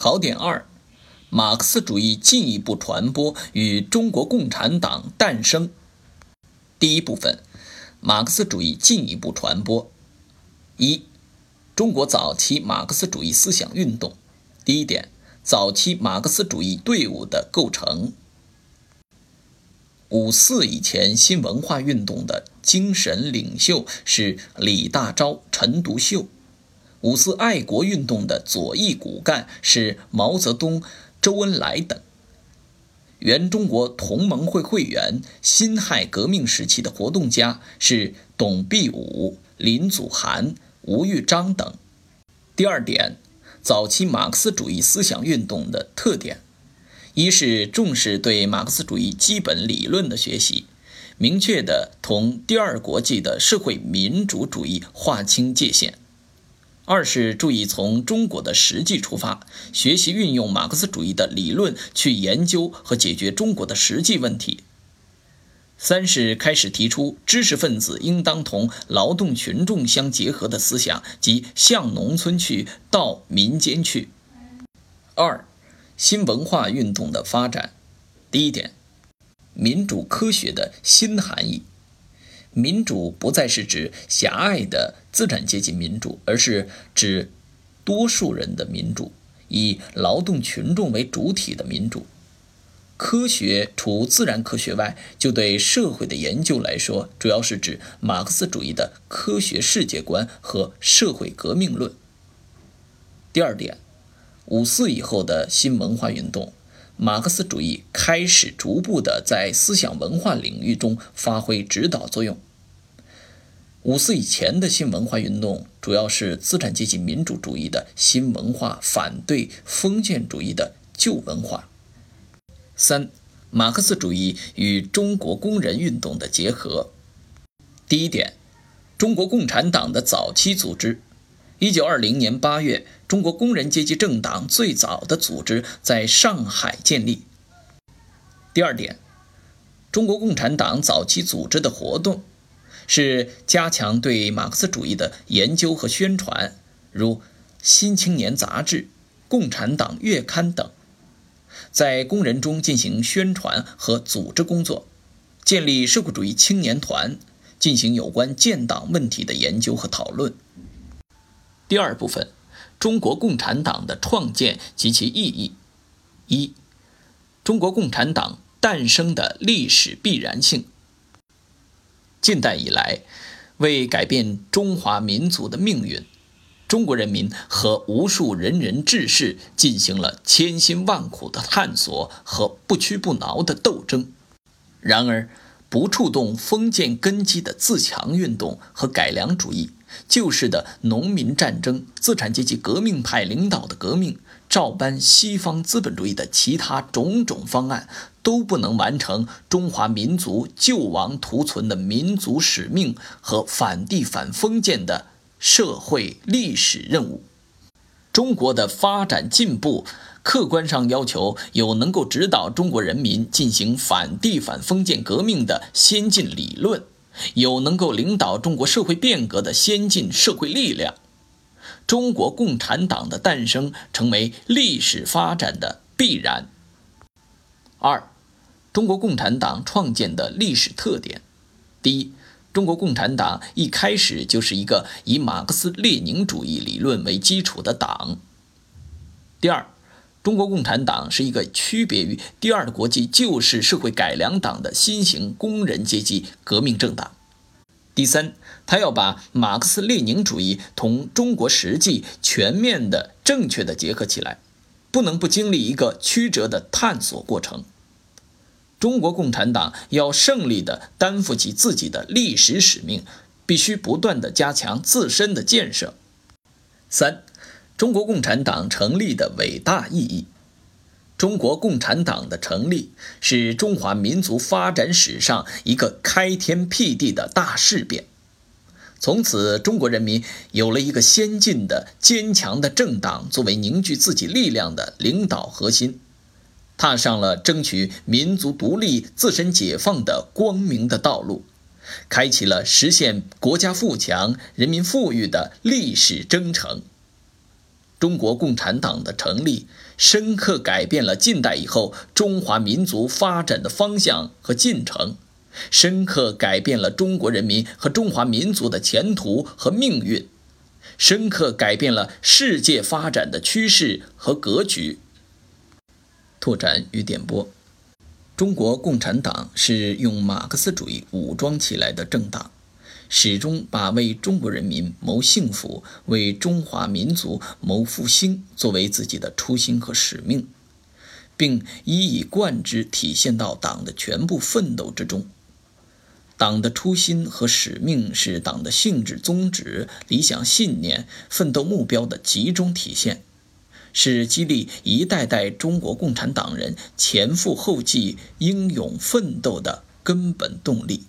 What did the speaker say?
考点二：马克思主义进一步传播与中国共产党诞生。第一部分：马克思主义进一步传播。一、中国早期马克思主义思想运动。第一点：早期马克思主义队伍的构成。五四以前新文化运动的精神领袖是李大钊、陈独秀。五四爱国运动的左翼骨干是毛泽东、周恩来等。原中国同盟会会员、辛亥革命时期的活动家是董必武、林祖涵、吴玉章等。第二点，早期马克思主义思想运动的特点：一是重视对马克思主义基本理论的学习，明确的同第二国际的社会民主主义划清界限。二是注意从中国的实际出发，学习运用马克思主义的理论去研究和解决中国的实际问题。三是开始提出知识分子应当同劳动群众相结合的思想，即向农村去，到民间去。二，新文化运动的发展。第一点，民主科学的新含义。民主不再是指狭隘的资产阶级民主，而是指多数人的民主，以劳动群众为主体的民主。科学除自然科学外，就对社会的研究来说，主要是指马克思主义的科学世界观和社会革命论。第二点，五四以后的新文化运动，马克思主义开始逐步的在思想文化领域中发挥指导作用。五四以前的新文化运动，主要是资产阶级民主主义的新文化，反对封建主义的旧文化。三、马克思主义与中国工人运动的结合。第一点，中国共产党的早期组织。一九二零年八月，中国工人阶级政党最早的组织在上海建立。第二点，中国共产党早期组织的活动。是加强对马克思主义的研究和宣传，如《新青年》杂志、《共产党月刊》等，在工人中进行宣传和组织工作，建立社会主义青年团，进行有关建党问题的研究和讨论。第二部分，中国共产党的创建及其意义。一、中国共产党诞生的历史必然性。近代以来，为改变中华民族的命运，中国人民和无数仁人志士进行了千辛万苦的探索和不屈不挠的斗争。然而，不触动封建根基的自强运动和改良主义，旧式的农民战争、资产阶级革命派领导的革命，照搬西方资本主义的其他种种方案。都不能完成中华民族救亡图存的民族使命和反帝反封建的社会历史任务。中国的发展进步，客观上要求有能够指导中国人民进行反帝反封建革命的先进理论，有能够领导中国社会变革的先进社会力量。中国共产党的诞生成为历史发展的必然。二。中国共产党创建的历史特点：第一，中国共产党一开始就是一个以马克思列宁主义理论为基础的党；第二，中国共产党是一个区别于第二国际旧式社会改良党的新型工人阶级革命政党；第三，他要把马克思列宁主义同中国实际全面的、正确的结合起来，不能不经历一个曲折的探索过程。中国共产党要胜利地担负起自己的历史使命，必须不断地加强自身的建设。三、中国共产党成立的伟大意义。中国共产党的成立是中华民族发展史上一个开天辟地的大事变，从此中国人民有了一个先进的、坚强的政党作为凝聚自己力量的领导核心。踏上了争取民族独立、自身解放的光明的道路，开启了实现国家富强、人民富裕的历史征程。中国共产党的成立，深刻改变了近代以后中华民族发展的方向和进程，深刻改变了中国人民和中华民族的前途和命运，深刻改变了世界发展的趋势和格局。拓展与点拨：中国共产党是用马克思主义武装起来的政党。始终把为中国人民谋幸福、为中华民族谋复兴作为自己的初心和使命，并一以贯之体现到党的全部奋斗之中。党的初心和使命是党的性质、宗旨、理想信念、奋斗目标的集中体现，是激励一代代中国共产党人前赴后继、英勇奋斗的根本动力。